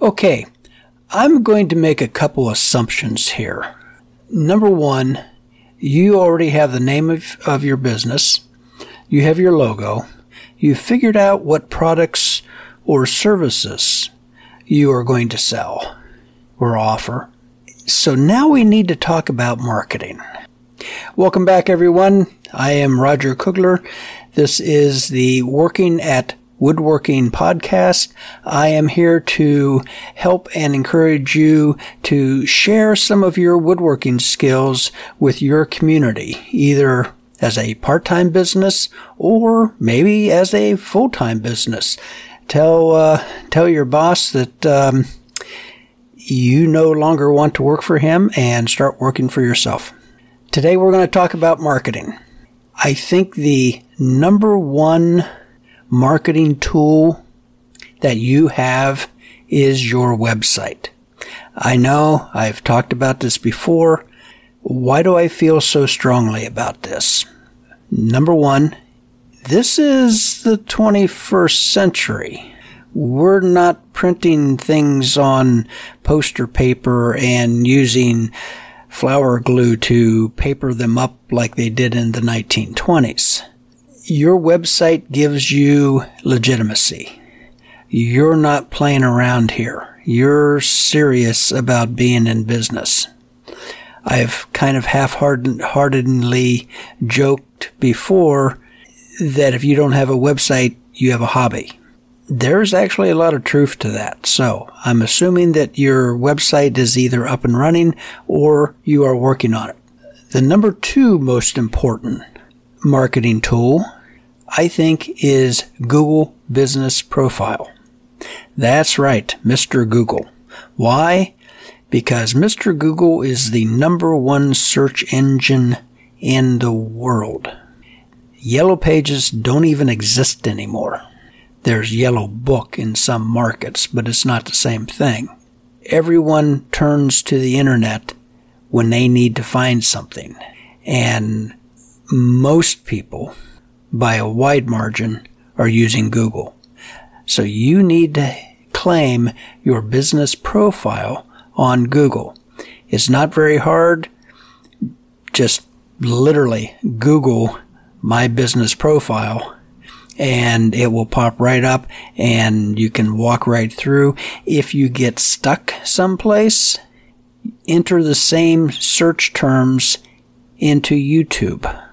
Okay, I'm going to make a couple assumptions here. Number one, you already have the name of, of your business, you have your logo, you've figured out what products or services you are going to sell or offer. So now we need to talk about marketing. Welcome back, everyone. I am Roger Kugler. This is the Working at Woodworking podcast. I am here to help and encourage you to share some of your woodworking skills with your community, either as a part-time business or maybe as a full-time business. Tell uh, tell your boss that um, you no longer want to work for him and start working for yourself. Today we're going to talk about marketing. I think the number one marketing tool that you have is your website. I know I've talked about this before. Why do I feel so strongly about this? Number one, this is the 21st century. We're not printing things on poster paper and using flour glue to paper them up like they did in the 1920s your website gives you legitimacy. You're not playing around here. You're serious about being in business. I've kind of half-heartedly joked before that if you don't have a website, you have a hobby. There's actually a lot of truth to that. So I'm assuming that your website is either up and running or you are working on it. The number two most important marketing tool I think, is Google Business Profile. That's right, Mr. Google. Why? Because Mr. Google is the number one search engine in the world. Yellow pages don't even exist anymore. There's yellow book in some markets, but it's not the same thing. Everyone turns to the internet when they need to find something. And most people by a wide margin are using Google. So you need to claim your business profile on Google. It's not very hard. Just literally Google my business profile and it will pop right up and you can walk right through. If you get stuck someplace, enter the same search terms into YouTube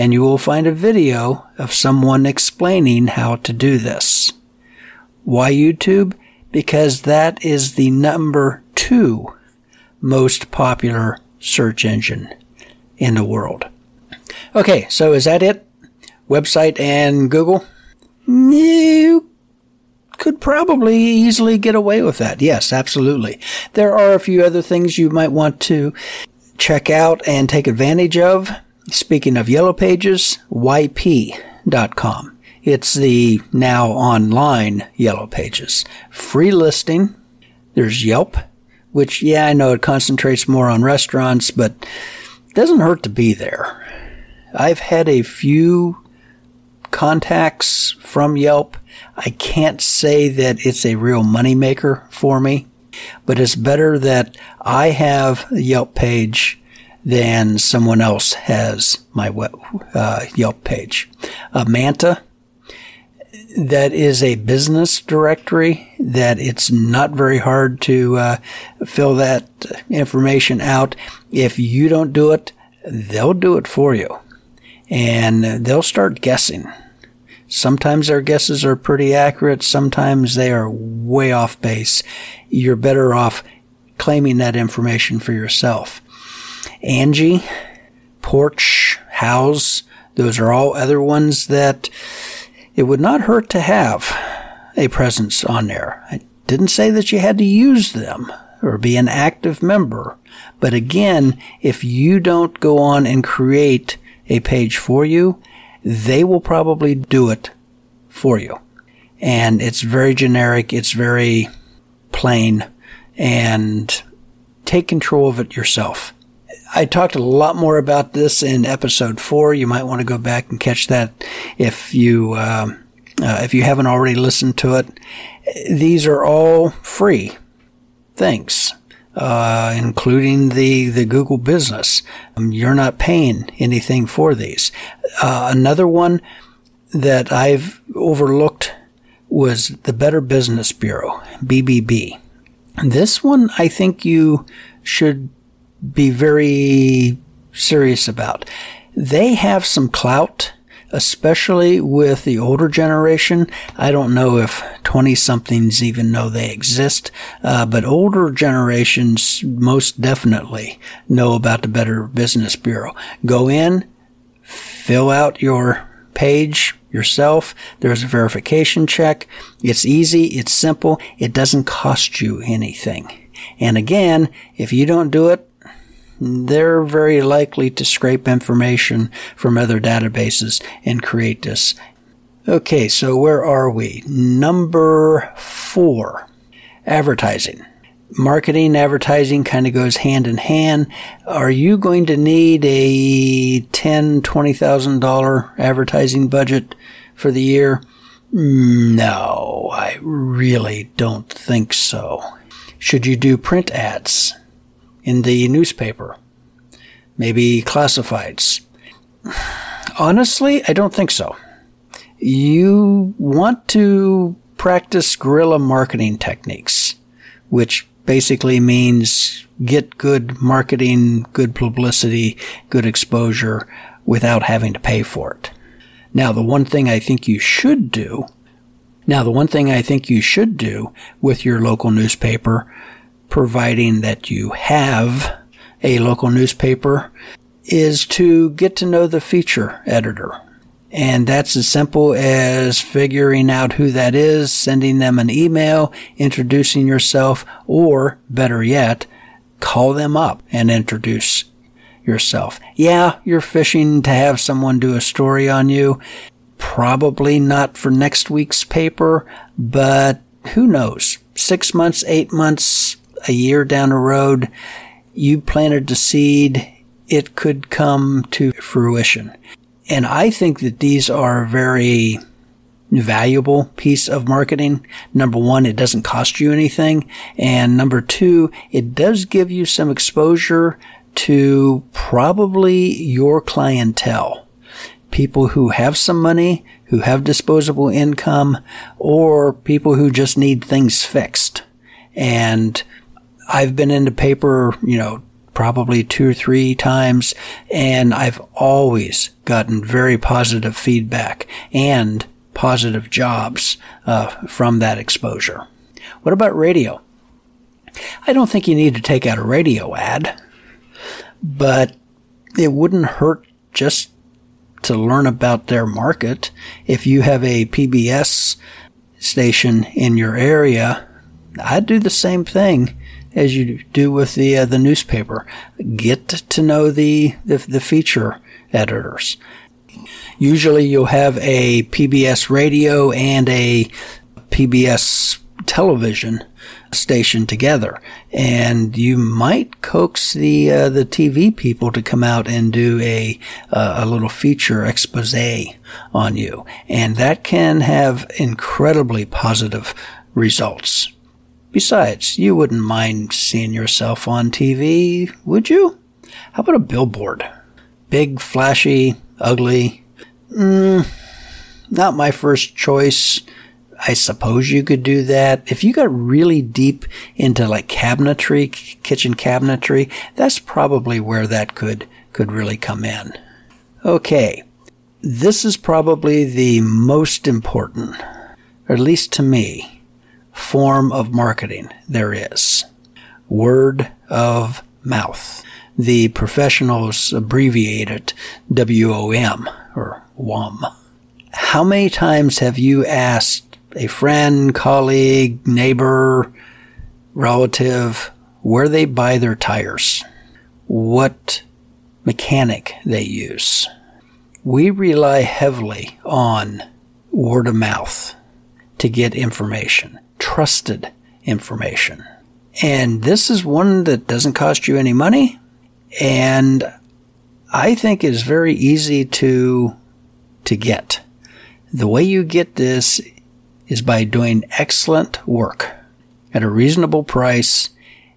and you will find a video of someone explaining how to do this. Why YouTube? Because that is the number two most popular search engine in the world. Okay, so is that it? Website and Google? You could probably easily get away with that. Yes, absolutely. There are a few other things you might want to check out and take advantage of. Speaking of Yellow Pages, YP.com. It's the now online Yellow Pages. Free listing. There's Yelp, which, yeah, I know it concentrates more on restaurants, but it doesn't hurt to be there. I've had a few contacts from Yelp. I can't say that it's a real moneymaker for me, but it's better that I have a Yelp page than someone else has my uh, Yelp page. Uh, Manta, that is a business directory that it's not very hard to uh, fill that information out. If you don't do it, they'll do it for you. And they'll start guessing. Sometimes their guesses are pretty accurate. Sometimes they are way off base. You're better off claiming that information for yourself. Angie, Porch, Houzz. those are all other ones that it would not hurt to have a presence on there. I didn't say that you had to use them or be an active member. But again, if you don't go on and create a page for you, they will probably do it for you. And it's very generic. It's very plain and take control of it yourself. I talked a lot more about this in episode four. You might want to go back and catch that if you um, Uh, if you haven't already listened to it, these are all free things, uh, including the, the Google business. Um, you're not paying anything for these. Uh, another one that I've overlooked was the Better Business Bureau, BBB. This one I think you should be very serious about. They have some clout, especially with the older generation. I don't know if 20 somethings even know they exist, uh, but older generations most definitely know about the Better Business Bureau. Go in, fill out your page yourself. There's a verification check. It's easy. It's simple. It doesn't cost you anything. And again, if you don't do it, they're very likely to scrape information from other databases and create this. Okay, so where are we? Number four, advertising. Marketing, advertising kind of goes hand in hand. Are you going to need a ten, twenty thousand dollar advertising budget for the year? No, I really don't think so. Should you do print ads? In the newspaper, maybe classifieds. Honestly, I don't think so. You want to practice guerrilla marketing techniques, which basically means get good marketing, good publicity, good exposure without having to pay for it. Now, the one thing I think you should do, now the one thing I think you should do with your local newspaper providing that you have a local newspaper, is to get to know the feature editor. And that's as simple as figuring out who that is, sending them an email, introducing yourself, or better yet, call them up and introduce yourself. Yeah, you're fishing to have someone do a story on you. Probably not for next week's paper, but who knows? Six months, eight months, a year down the road, you planted the seed, it could come to fruition. And I think that these are a very valuable piece of marketing. Number one, it doesn't cost you anything. And number two, it does give you some exposure to probably your clientele. People who have some money, who have disposable income, or people who just need things fixed. And I've been into paper, you know, probably two or three times, and I've always gotten very positive feedback and positive jobs uh, from that exposure. What about radio? I don't think you need to take out a radio ad, but it wouldn't hurt just to learn about their market. If you have a PBS station in your area, I'd do the same thing as you do with the uh, the newspaper. Get to know the, the the feature editors. Usually, you'll have a PBS radio and a PBS television station together, and you might coax the uh, the TV people to come out and do a uh, a little feature expose on you, and that can have incredibly positive results. Besides, you wouldn't mind seeing yourself on TV, would you? How about a billboard? Big, flashy, ugly. Mm, not my first choice. I suppose you could do that. If you got really deep into like cabinetry, kitchen cabinetry, that's probably where that could, could really come in. Okay. This is probably the most important, or at least to me form of marketing there is. Word of mouth. The professionals abbreviate it WOM or WOM. How many times have you asked a friend, colleague, neighbor, relative where they buy their tires? What mechanic they use? We rely heavily on word of mouth to get information trusted information. And this is one that doesn't cost you any money and I think is very easy to to get. The way you get this is by doing excellent work at a reasonable price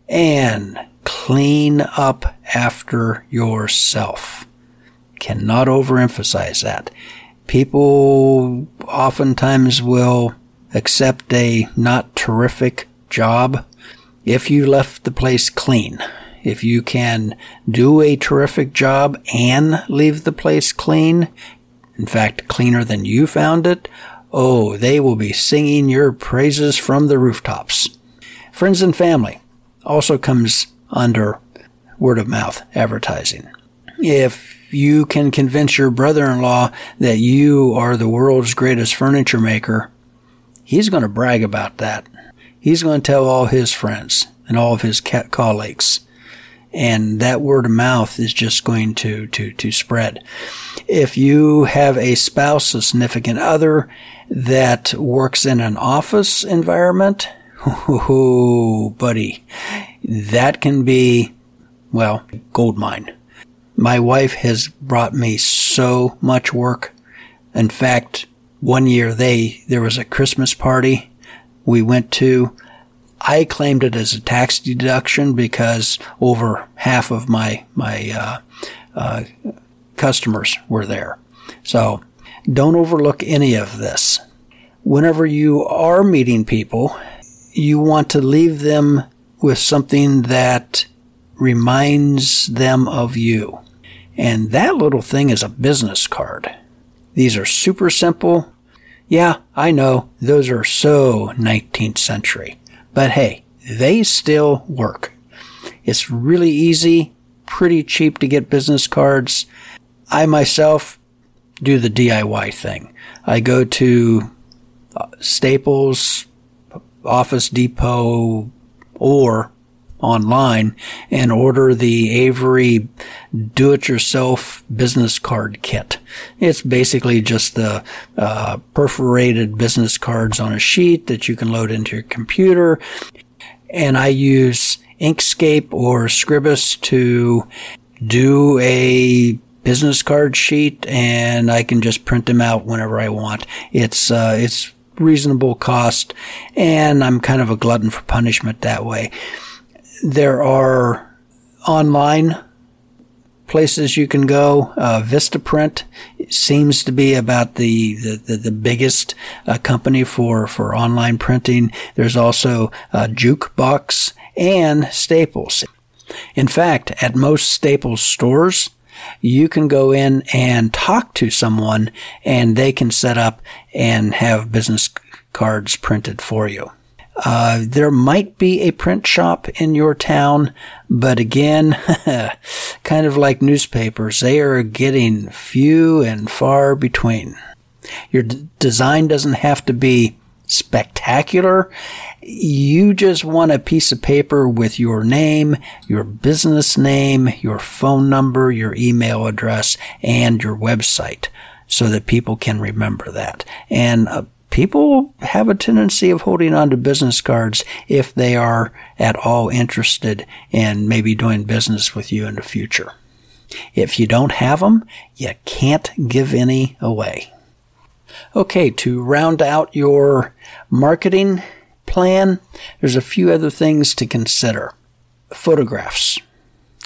and clean up after yourself. Cannot overemphasize that. People oftentimes will accept a not terrific job if you left the place clean. If you can do a terrific job and leave the place clean, in fact, cleaner than you found it, oh, they will be singing your praises from the rooftops. Friends and family also comes under word of mouth advertising. If you can convince your brother-in-law that you are the world's greatest furniture maker, he's going to brag about that. He's going to tell all his friends and all of his colleagues. And that word of mouth is just going to, to, to spread. If you have a spouse, a significant other that works in an office environment, oh, buddy, that can be, well, gold mine. My wife has brought me so much work. In fact, one year they, there was a Christmas party we went to. I claimed it as a tax deduction because over half of my, my, uh, uh, customers were there. So don't overlook any of this. Whenever you are meeting people, you want to leave them with something that reminds them of you. And that little thing is a business card. These are super simple. Yeah, I know those are so 19th century, but hey, they still work. It's really easy, pretty cheap to get business cards. I myself do the DIY thing. I go to uh, Staples, Office Depot, or online and order the Avery do-it-yourself business card kit. It's basically just the uh, perforated business cards on a sheet that you can load into your computer. And I use Inkscape or Scribus to do a business card sheet and I can just print them out whenever I want. It's, uh, it's reasonable cost and I'm kind of a glutton for punishment that way. There are online places you can go. Uh, Vistaprint seems to be about the the, the, the biggest uh, company for for online printing. There's also uh, Jukebox and Staples. In fact, at most Staples stores, you can go in and talk to someone, and they can set up and have business cards printed for you. Uh, there might be a print shop in your town, but again, kind of like newspapers, they are getting few and far between. Your d- design doesn't have to be spectacular. You just want a piece of paper with your name, your business name, your phone number, your email address, and your website so that people can remember that. And a people have a tendency of holding on to business cards if they are at all interested in maybe doing business with you in the future. If you don't have them, you can't give any away. Okay, to round out your marketing plan, there's a few other things to consider. Photographs,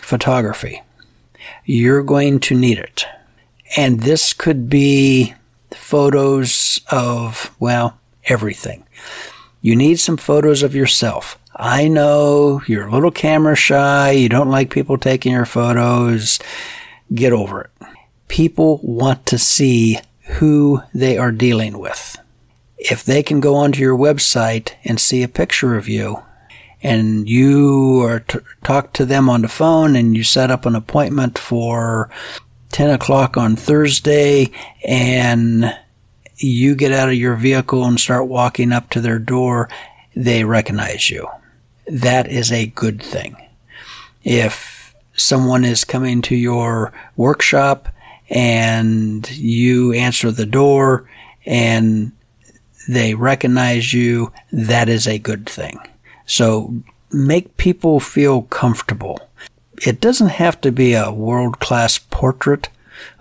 photography. You're going to need it. And this could be photos of, well, everything. You need some photos of yourself. I know you're a little camera shy. You don't like people taking your photos. Get over it. People want to see who they are dealing with. If they can go onto your website and see a picture of you and you are t- talk to them on the phone and you set up an appointment for 10 o'clock on Thursday and you get out of your vehicle and start walking up to their door, they recognize you. That is a good thing. If someone is coming to your workshop and you answer the door and they recognize you, that is a good thing. So make people feel comfortable. It doesn't have to be a world class portrait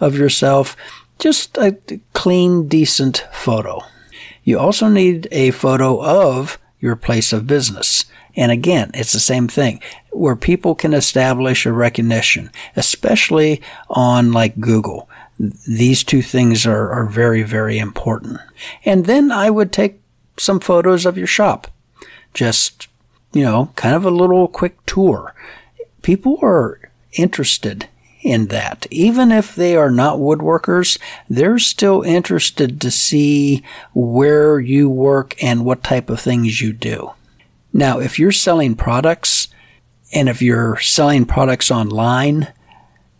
of yourself. just a clean, decent photo. You also need a photo of your place of business. And again, it's the same thing where people can establish a recognition, especially on like Google. These two things are, are very, very important. And then I would take some photos of your shop. Just, you know, kind of a little quick tour. People are interested in that. Even if they are not woodworkers, they're still interested to see where you work and what type of things you do. Now, if you're selling products and if you're selling products online,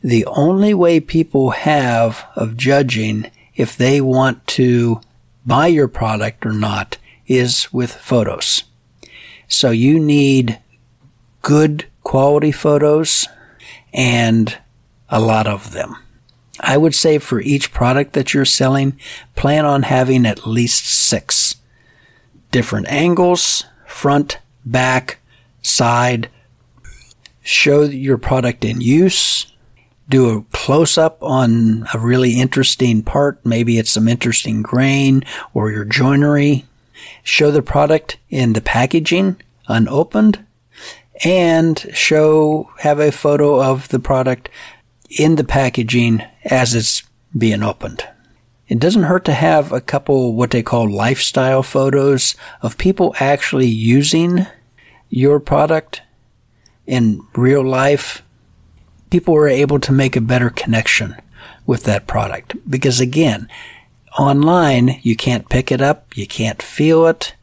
the only way people have of judging if they want to buy your product or not is with photos. So you need good quality photos and a lot of them. I would say for each product that you're selling, plan on having at least six different angles, front, back, side. Show your product in use. Do a close up on a really interesting part. Maybe it's some interesting grain or your joinery. Show the product in the packaging unopened and show, have a photo of the product in the packaging as it's being opened. It doesn't hurt to have a couple what they call lifestyle photos of people actually using your product in real life. People are able to make a better connection with that product because again, online you can't pick it up, you can't feel it,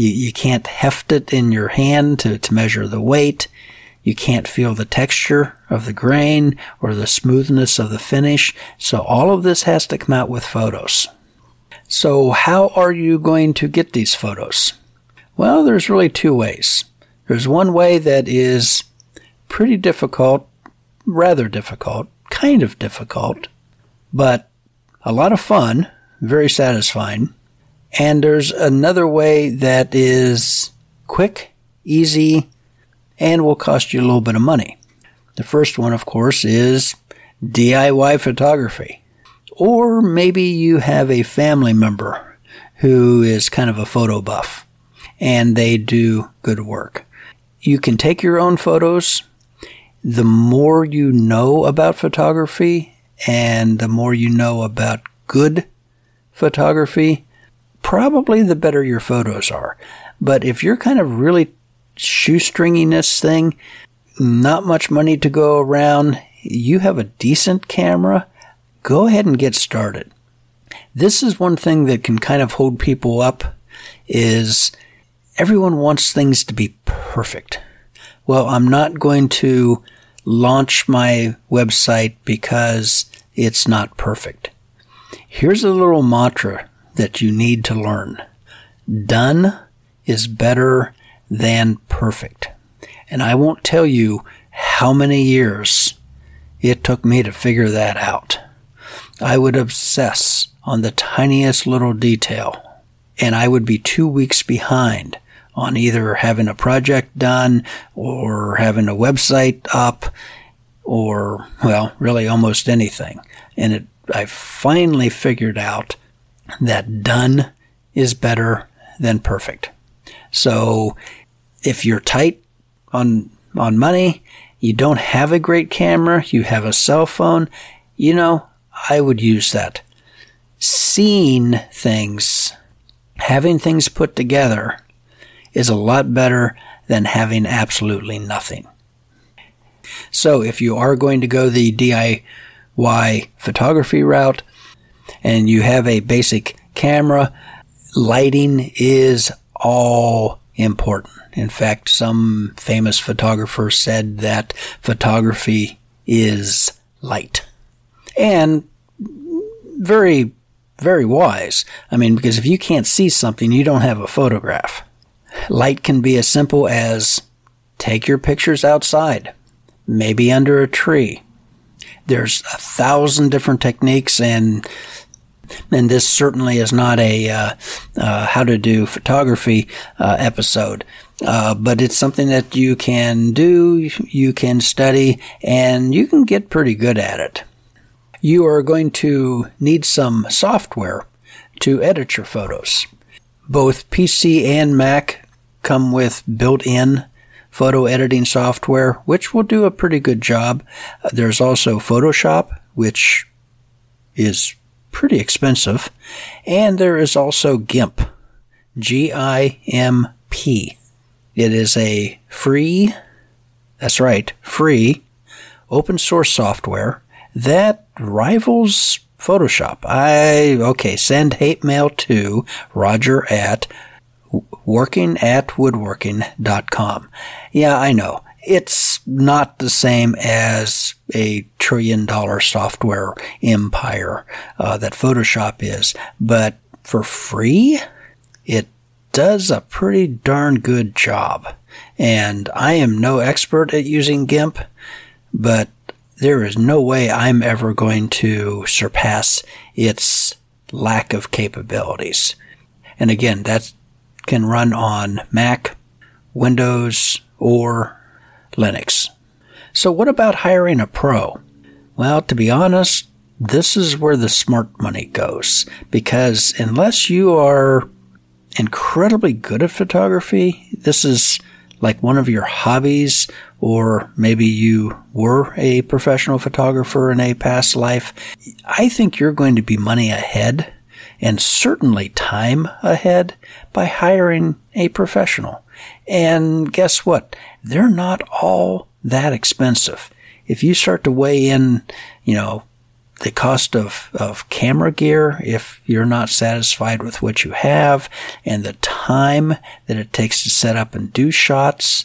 you, you can't heft it in your hand to, to measure the weight. You can't feel the texture of the grain or the smoothness of the finish. So all of this has to come out with photos. So how are you going to get these photos? Well, there's really two ways. There's one way that is pretty difficult, rather difficult, kind of difficult, but a lot of fun, very satisfying. And there's another way that is quick, easy, and will cost you a little bit of money. The first one, of course, is DIY photography. Or maybe you have a family member who is kind of a photo buff and they do good work. You can take your own photos. The more you know about photography and the more you know about good photography, probably the better your photos are. But if you're kind of really shoestringing this thing, not much money to go around, you have a decent camera, go ahead and get started. This is one thing that can kind of hold people up is everyone wants things to be perfect. Well, I'm not going to launch my website because it's not perfect. Here's a little mantra that you need to learn. Done is better than perfect. And I won't tell you how many years it took me to figure that out. I would obsess on the tiniest little detail and I would be two weeks behind on either having a project done or having a website up or, well, really almost anything. And it, I finally figured out that done is better than perfect. So if you're tight on, on money, you don't have a great camera, you have a cell phone, you know, I would use that. Seeing things, having things put together is a lot better than having absolutely nothing. So if you are going to go the DIY photography route, and you have a basic camera, lighting is all important. In fact, some famous photographer said that photography is light. And very, very wise. I mean, because if you can't see something, you don't have a photograph. Light can be as simple as take your pictures outside, maybe under a tree. There's a thousand different techniques and and this certainly is not a uh, uh, how to do photography uh, episode. Uh, but it's something that you can do, you can study, and you can get pretty good at it. you are going to need some software to edit your photos. Both PC and Mac come with built-in photo editing software, which will do a pretty good job. There's also Photoshop, which is pretty expensive. And there is also GIMP, G-I-M-P. It is a free, that's right, free open source software that rivals Photoshop. I, okay, send hate mail to roger at workingatwoodworking.com. Yeah, I know. Not the same as a trillion dollar software empire uh, that Photoshop is, but for free, it does a pretty darn good job. And I am no expert at using GIMP, but there is no way I'm ever going to surpass its lack of capabilities. And again, that can run on Mac, Windows, or Linux. So what about hiring a pro? Well, to be honest, this is where the smart money goes because unless you are incredibly good at photography, this is like one of your hobbies, or maybe you were a professional photographer in a past life, I think you're going to be money ahead and certainly time ahead by hiring a professional. And guess what? They're not all that expensive. If you start to weigh in, you know, the cost of, of camera gear if you're not satisfied with what you have and the time that it takes to set up and do shots,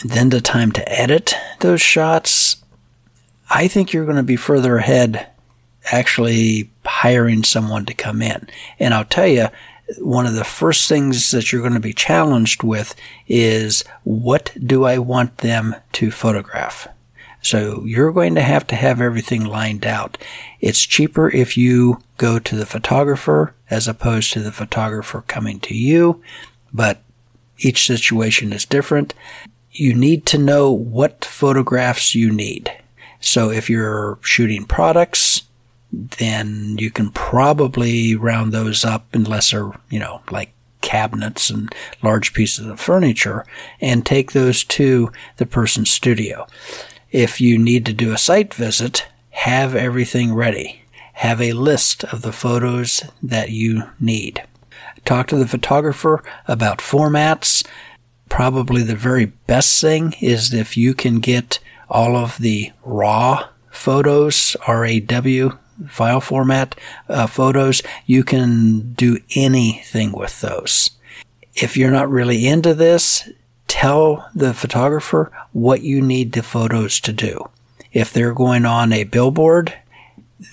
and then the time to edit those shots, I think you're going to be further ahead actually hiring someone to come in. And I'll tell you, one of the first things that you're going to be challenged with is what do I want them to photograph? So you're going to have to have everything lined out. It's cheaper if you go to the photographer as opposed to the photographer coming to you, but each situation is different. You need to know what photographs you need. So if you're shooting products, then you can probably round those up unless they're, you know, like cabinets and large pieces of furniture and take those to the person's studio. If you need to do a site visit, have everything ready. Have a list of the photos that you need. Talk to the photographer about formats. Probably the very best thing is if you can get all of the raw photos, RAW file format uh, photos, you can do anything with those. If you're not really into this, tell the photographer what you need the photos to do. If they're going on a billboard,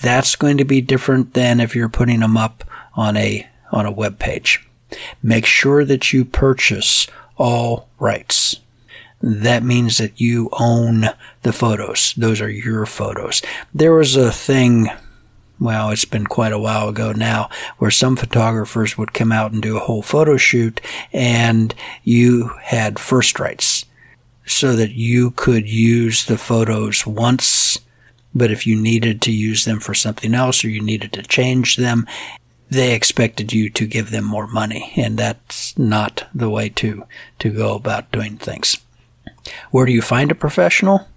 that's going to be different than if you're putting them up on a on a web page. Make sure that you purchase all rights. That means that you own the photos. Those are your photos. There was a thing well, it's been quite a while ago now, where some photographers would come out and do a whole photo shoot and you had first rights so that you could use the photos once, but if you needed to use them for something else or you needed to change them, they expected you to give them more money, and that's not the way to, to go about doing things. Where do you find a professional?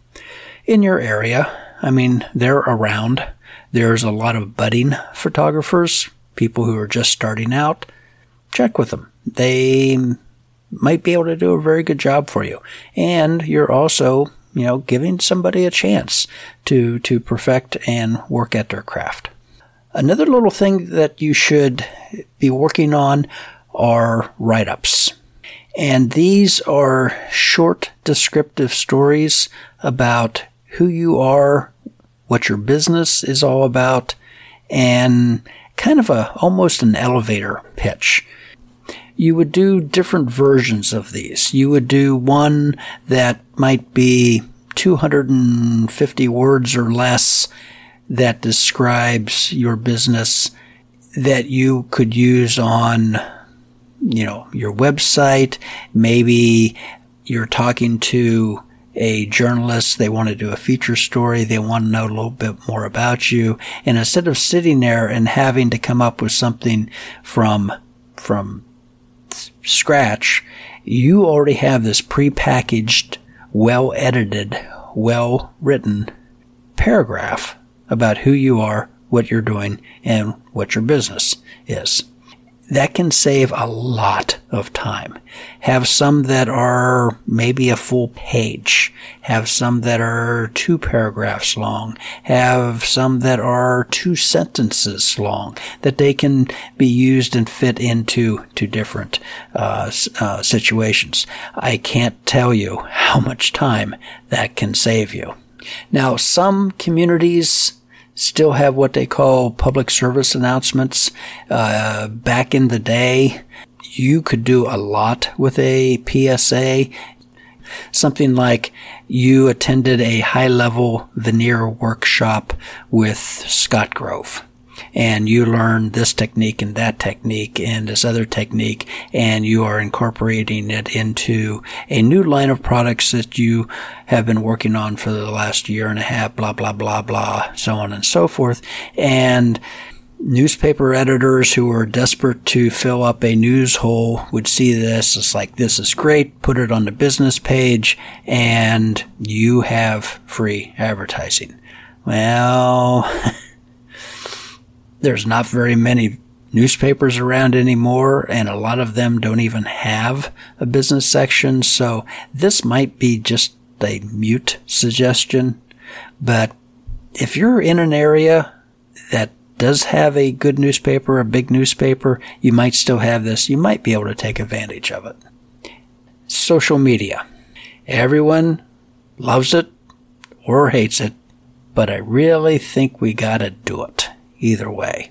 In your area. I mean, they're around. There's a lot of budding photographers, people who are just starting out. Check with them. They might be able to do a very good job for you. And you're also, you know, giving somebody a chance to, to perfect and work at their craft. Another little thing that you should be working on are write ups. And these are short descriptive stories about who you are, what your business is all about, and kind of a almost an elevator pitch. You would do different versions of these. You would do one that might be 250 words or less that describes your business that you could use on, you know, your website. Maybe you're talking to a journalist, they want to do a feature story, they want to know a little bit more about you. And instead of sitting there and having to come up with something from, from scratch, you already have this prepackaged, well edited, well written paragraph about who you are, what you're doing, and what your business is that can save a lot of time. Have some that are maybe a full page. Have some that are two paragraphs long. Have some that are two sentences long that they can be used and fit into to different uh, uh, situations. I can't tell you how much time that can save you. Now, some communities still have what they call public service announcements. Uh, back in the day, you could do a lot with a PSA. Something like you attended a high level veneer workshop with Scott Grove and you learn this technique and that technique and this other technique and you are incorporating it into a new line of products that you have been working on for the last year and a half, blah, blah, blah, blah, so on and so forth. And newspaper editors who are desperate to fill up a news hole would see this. It's like, this is great. Put it on the business page and you have free advertising. Well, There's not very many newspapers around anymore, and a lot of them don't even have a business section. So this might be just a mute suggestion. But if you're in an area that does have a good newspaper, a big newspaper, you might still have this. You might be able to take advantage of it. Social media. Everyone loves it or hates it, but I really think we gotta do it either way.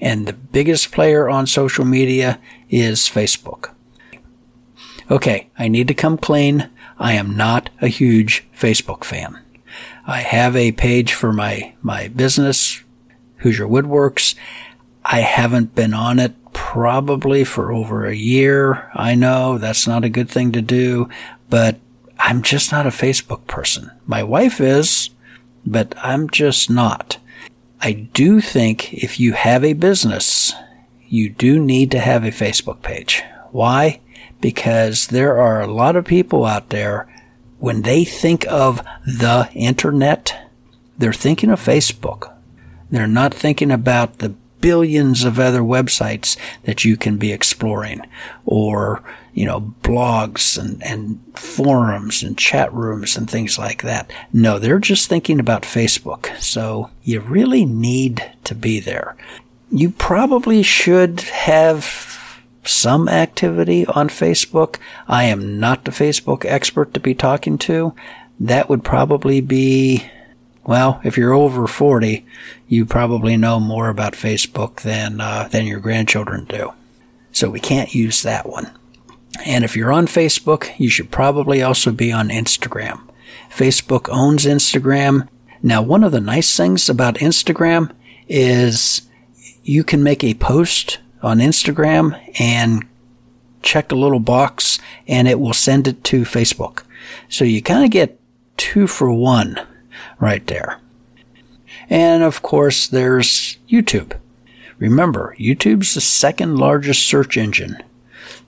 And the biggest player on social media is Facebook. Okay, I need to come clean. I am not a huge Facebook fan. I have a page for my, my business, Hoosier Woodworks. I haven't been on it probably for over a year. I know that's not a good thing to do, but I'm just not a Facebook person. My wife is, but I'm just not. I do think if you have a business, you do need to have a Facebook page. Why? Because there are a lot of people out there, when they think of the internet, they're thinking of Facebook. They're not thinking about the billions of other websites that you can be exploring or, you know, blogs and, and forums and chat rooms and things like that. No, they're just thinking about Facebook. So you really need to be there. You probably should have some activity on Facebook. I am not the Facebook expert to be talking to. That would probably be well, if you're over 40, you probably know more about Facebook than, uh, than your grandchildren do. So we can't use that one. And if you're on Facebook, you should probably also be on Instagram. Facebook owns Instagram. Now, one of the nice things about Instagram is you can make a post on Instagram and check a little box and it will send it to Facebook. So you kind of get two for one right there. And of course, there's YouTube. Remember, YouTube's the second largest search engine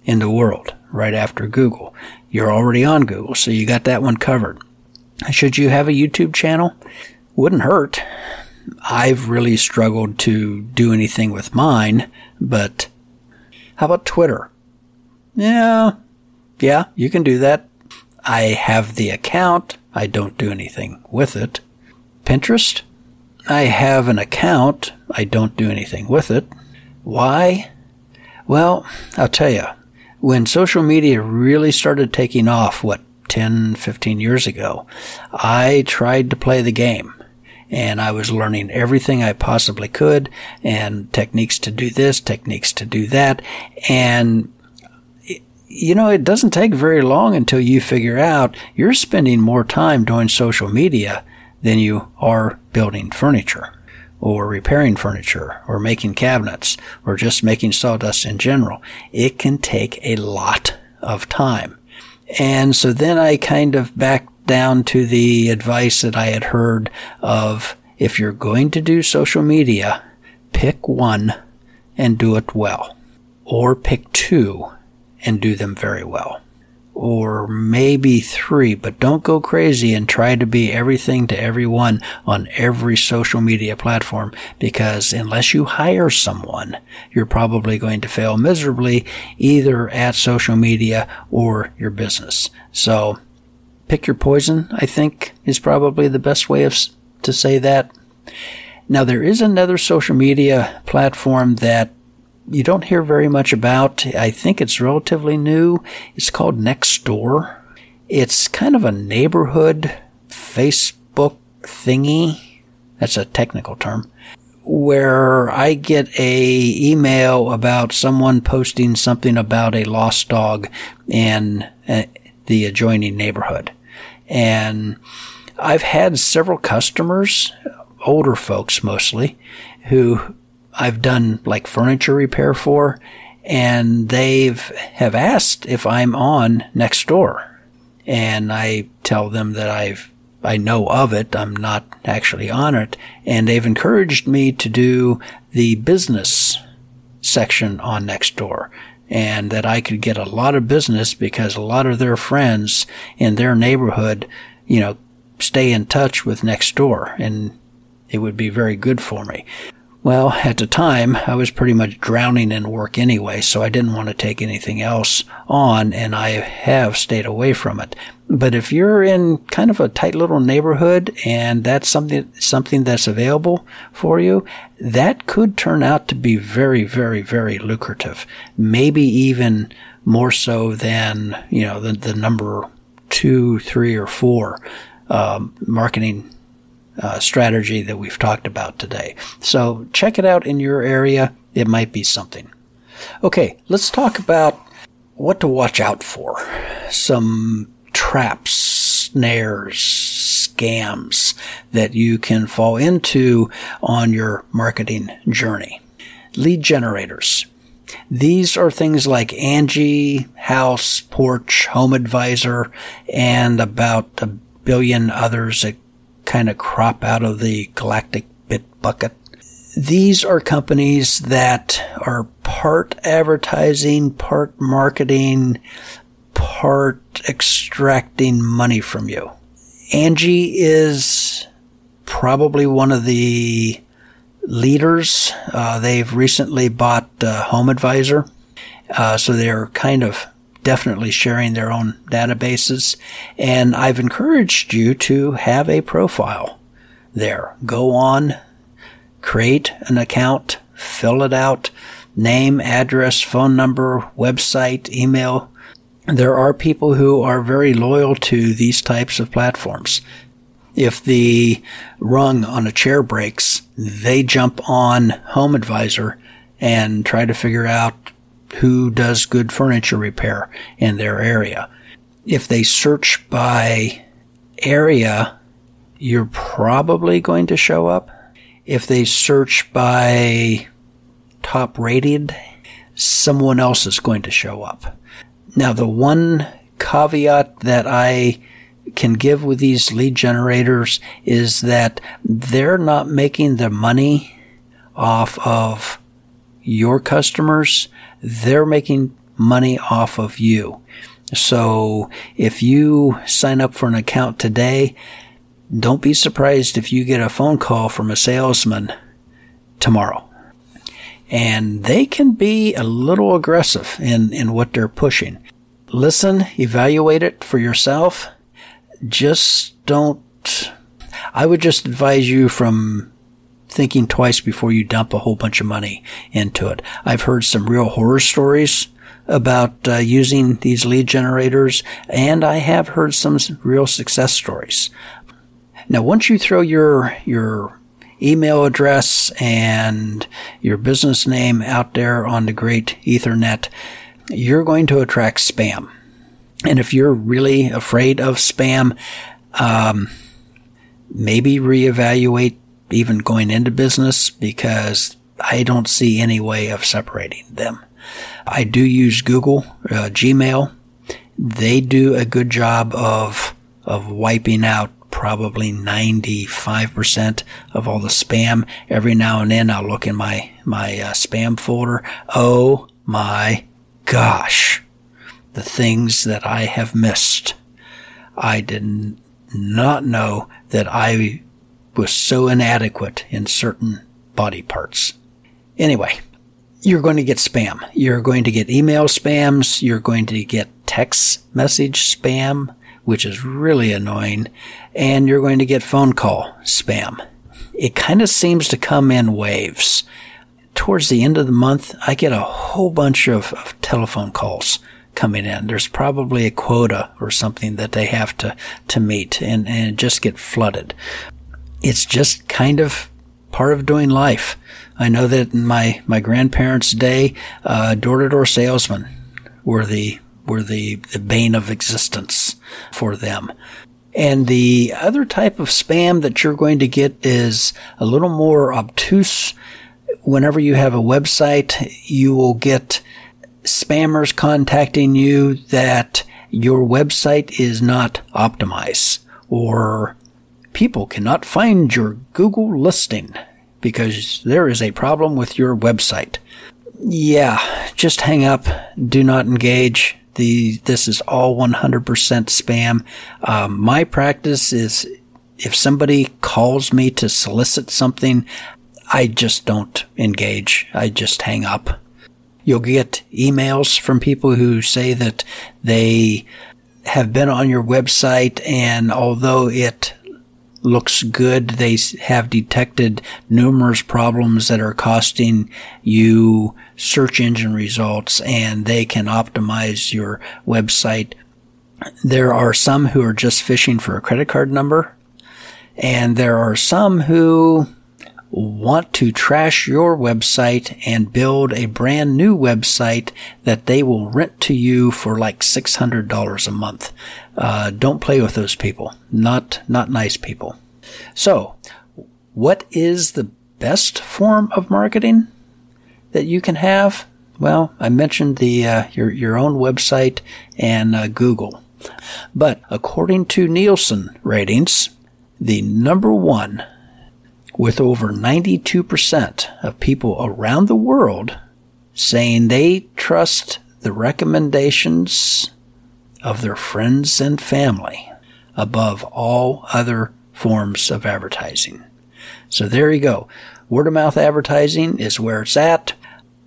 in the world, right after Google. You're already on Google, so you got that one covered. Should you have a YouTube channel? Wouldn't hurt. I've really struggled to do anything with mine, but how about Twitter? Yeah, yeah, you can do that. I have the account. I don't do anything with it. Pinterest? I have an account. I don't do anything with it. Why? Well, I'll tell you. When social media really started taking off, what, 10, 15 years ago, I tried to play the game and I was learning everything I possibly could and techniques to do this, techniques to do that. And you know, it doesn't take very long until you figure out you're spending more time doing social media than you are building furniture or repairing furniture or making cabinets or just making sawdust in general. It can take a lot of time. And so then I kind of backed down to the advice that I had heard of if you're going to do social media, pick one and do it well. Or pick two and do them very well or maybe three, but don't go crazy and try to be everything to everyone on every social media platform because unless you hire someone, you're probably going to fail miserably either at social media or your business. So pick your poison, I think is probably the best way of, to say that. Now there is another social media platform that you don't hear very much about. I think it's relatively new. It's called Nextdoor. It's kind of a neighborhood Facebook thingy. That's a technical term. Where I get a email about someone posting something about a lost dog in uh, the adjoining neighborhood. And I've had several customers, older folks mostly, who I've done like furniture repair for, and they've have asked if I'm on Nextdoor, and I tell them that I've I know of it. I'm not actually on it, and they've encouraged me to do the business section on Nextdoor and that I could get a lot of business because a lot of their friends in their neighborhood, you know, stay in touch with Nextdoor and it would be very good for me. Well, at the time, I was pretty much drowning in work anyway, so I didn't want to take anything else on, and I have stayed away from it. But if you're in kind of a tight little neighborhood and that's something, something that's available for you, that could turn out to be very, very, very lucrative. Maybe even more so than, you know, the, the number two, three, or four um, marketing uh, strategy that we've talked about today. So check it out in your area. It might be something. Okay, let's talk about what to watch out for. Some traps, snares, scams that you can fall into on your marketing journey. Lead generators. These are things like Angie, Houzz, Porch, Home Advisor, and about a billion others that kind of crop out of the galactic bit bucket. These are companies that are part advertising, part marketing, part extracting money from you. Angie is probably one of the leaders. Uh, they've recently bought uh, Home Advisor, uh, so they're kind of definitely sharing their own databases. And I've encouraged you to have a profile there. Go on, create an account, fill it out, name, address, phone number, website, email. There are people who are very loyal to these types of platforms. If the rung on a chair breaks, they jump on Home Advisor and try to figure out who does good furniture repair in their area. If they search by area, you're probably going to show up. If they search by top rated, someone else is going to show up. Now, the one caveat that I can give with these lead generators is that they're not making the money off of your customers they're making money off of you. So if you sign up for an account today, don't be surprised if you get a phone call from a salesman tomorrow. And they can be a little aggressive in, in what they're pushing. Listen, evaluate it for yourself. Just don't, I would just advise you from thinking twice before you dump a whole bunch of money into it. I've heard some real horror stories about uh, using these lead generators, and I have heard some real success stories. Now, once you throw your your email address and your business name out there on the great Ethernet, you're going to attract spam. And if you're really afraid of spam, um, maybe reevaluate even going into business because I don't see any way of separating them. I do use Google, uh, Gmail. They do a good job of of wiping out probably 95% of all the spam. Every now and then I'll look in my, my uh, spam folder. Oh my gosh. The things that I have missed. I did not know that I was so inadequate in certain body parts. Anyway, you're going to get spam. You're going to get email spams. You're going to get text message spam, which is really annoying. And you're going to get phone call spam. It kind of seems to come in waves. Towards the end of the month, I get a whole bunch of, of telephone calls coming in. There's probably a quota or something that they have to, to meet and, and just get flooded. It's just kind of part of doing life. I know that in my, my grandparents' day, door to door salesmen were the were the, the bane of existence for them. And the other type of spam that you're going to get is a little more obtuse. Whenever you have a website, you will get spammers contacting you that your website is not optimized or people cannot find your Google listing because there is a problem with your website. Yeah, just hang up. Do not engage. The, this is all 100% spam. Um, my practice is if somebody calls me to solicit something, I just don't engage. I just hang up. You'll get emails from people who say that they have been on your website and although it looks good. They have detected numerous problems that are costing you search engine results and they can optimize your website. There are some who are just fishing for a credit card number and there are some who want to trash your website and build a brand new website that they will rent to you for like $600 a month. Uh, don't play with those people. Not, not nice people. So, what is the best form of marketing that you can have? Well, I mentioned the uh, your your own website and uh, Google, but according to Nielsen ratings, the number one with over 92% of people around the world saying they trust the recommendations of their friends and family above all other forms of advertising. So there you go. Word of mouth advertising is where it's at.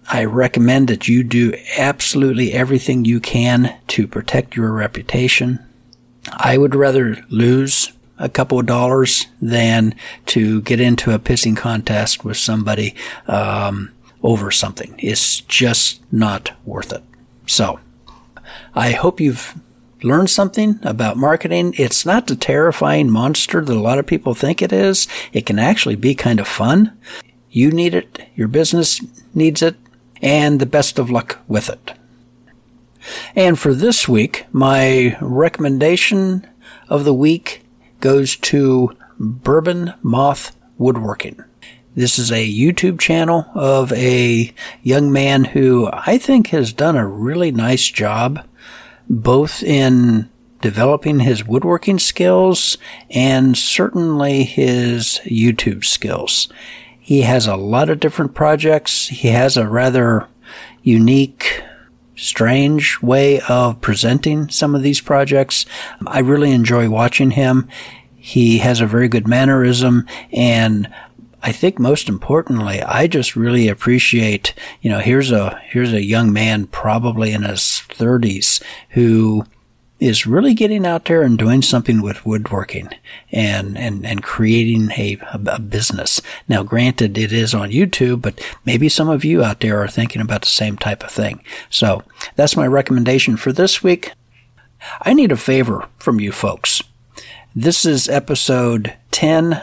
I recommend that you do absolutely everything you can to protect your reputation. I would rather lose a couple of dollars than to get into a pissing contest with somebody um, over something. It's just not worth it. So, I hope you've learned something about marketing. It's not the terrifying monster that a lot of people think it is. It can actually be kind of fun. You need it. Your business needs it. And the best of luck with it. And for this week, my recommendation of the week goes to Bourbon Moth Woodworking. This is a YouTube channel of a young man who I think has done a really nice job, both in developing his woodworking skills and certainly his YouTube skills. He has a lot of different projects. He has a rather unique strange way of presenting some of these projects. I really enjoy watching him. He has a very good mannerism and I think most importantly, I just really appreciate, you know, here's a, here's a young man probably in his thirties who is really getting out there and doing something with woodworking and, and, and creating a, a, business. Now, granted, it is on YouTube, but maybe some of you out there are thinking about the same type of thing. So that's my recommendation for this week. I need a favor from you folks. This is episode 10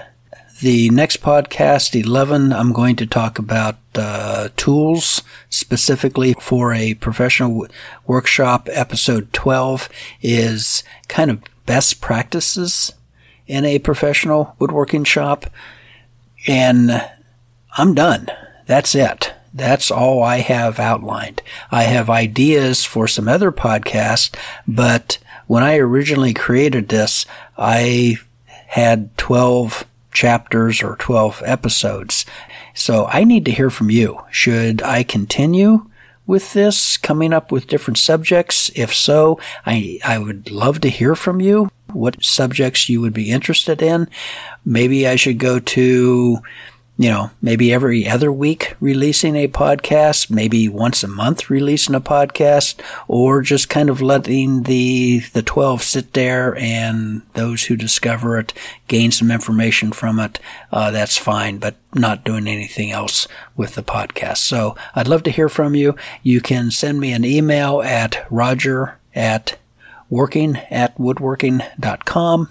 the next podcast, 11, I'm going to talk about uh, tools specifically for a professional w- workshop. Episode 12 is kind of best practices in a professional woodworking shop. And I'm done. That's it. That's all I have outlined. I have ideas for some other podcasts, but when I originally created this, I had 12 chapters or 12 episodes. So I need to hear from you. Should I continue with this, coming up with different subjects? If so, I, I would love to hear from you. What subjects you would be interested in. Maybe I should go to you know, maybe every other week releasing a podcast, maybe once a month releasing a podcast, or just kind of letting the, the 12 sit there and those who discover it gain some information from it. Uh, that's fine, but not doing anything else with the podcast. So I'd love to hear from you. You can send me an email at roger at working at woodworking.com.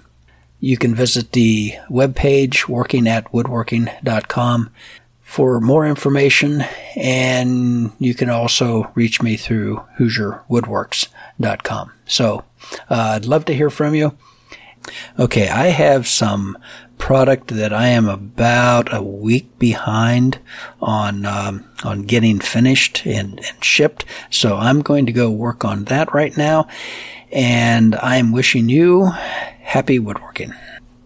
You can visit the webpage workingatwoodworking.com for more information, and you can also reach me through HoosierWoodworks.com. So uh, I'd love to hear from you. Okay, I have some product that I am about a week behind on um, on getting finished and, and shipped. So I'm going to go work on that right now, and I'm wishing you happy woodworking.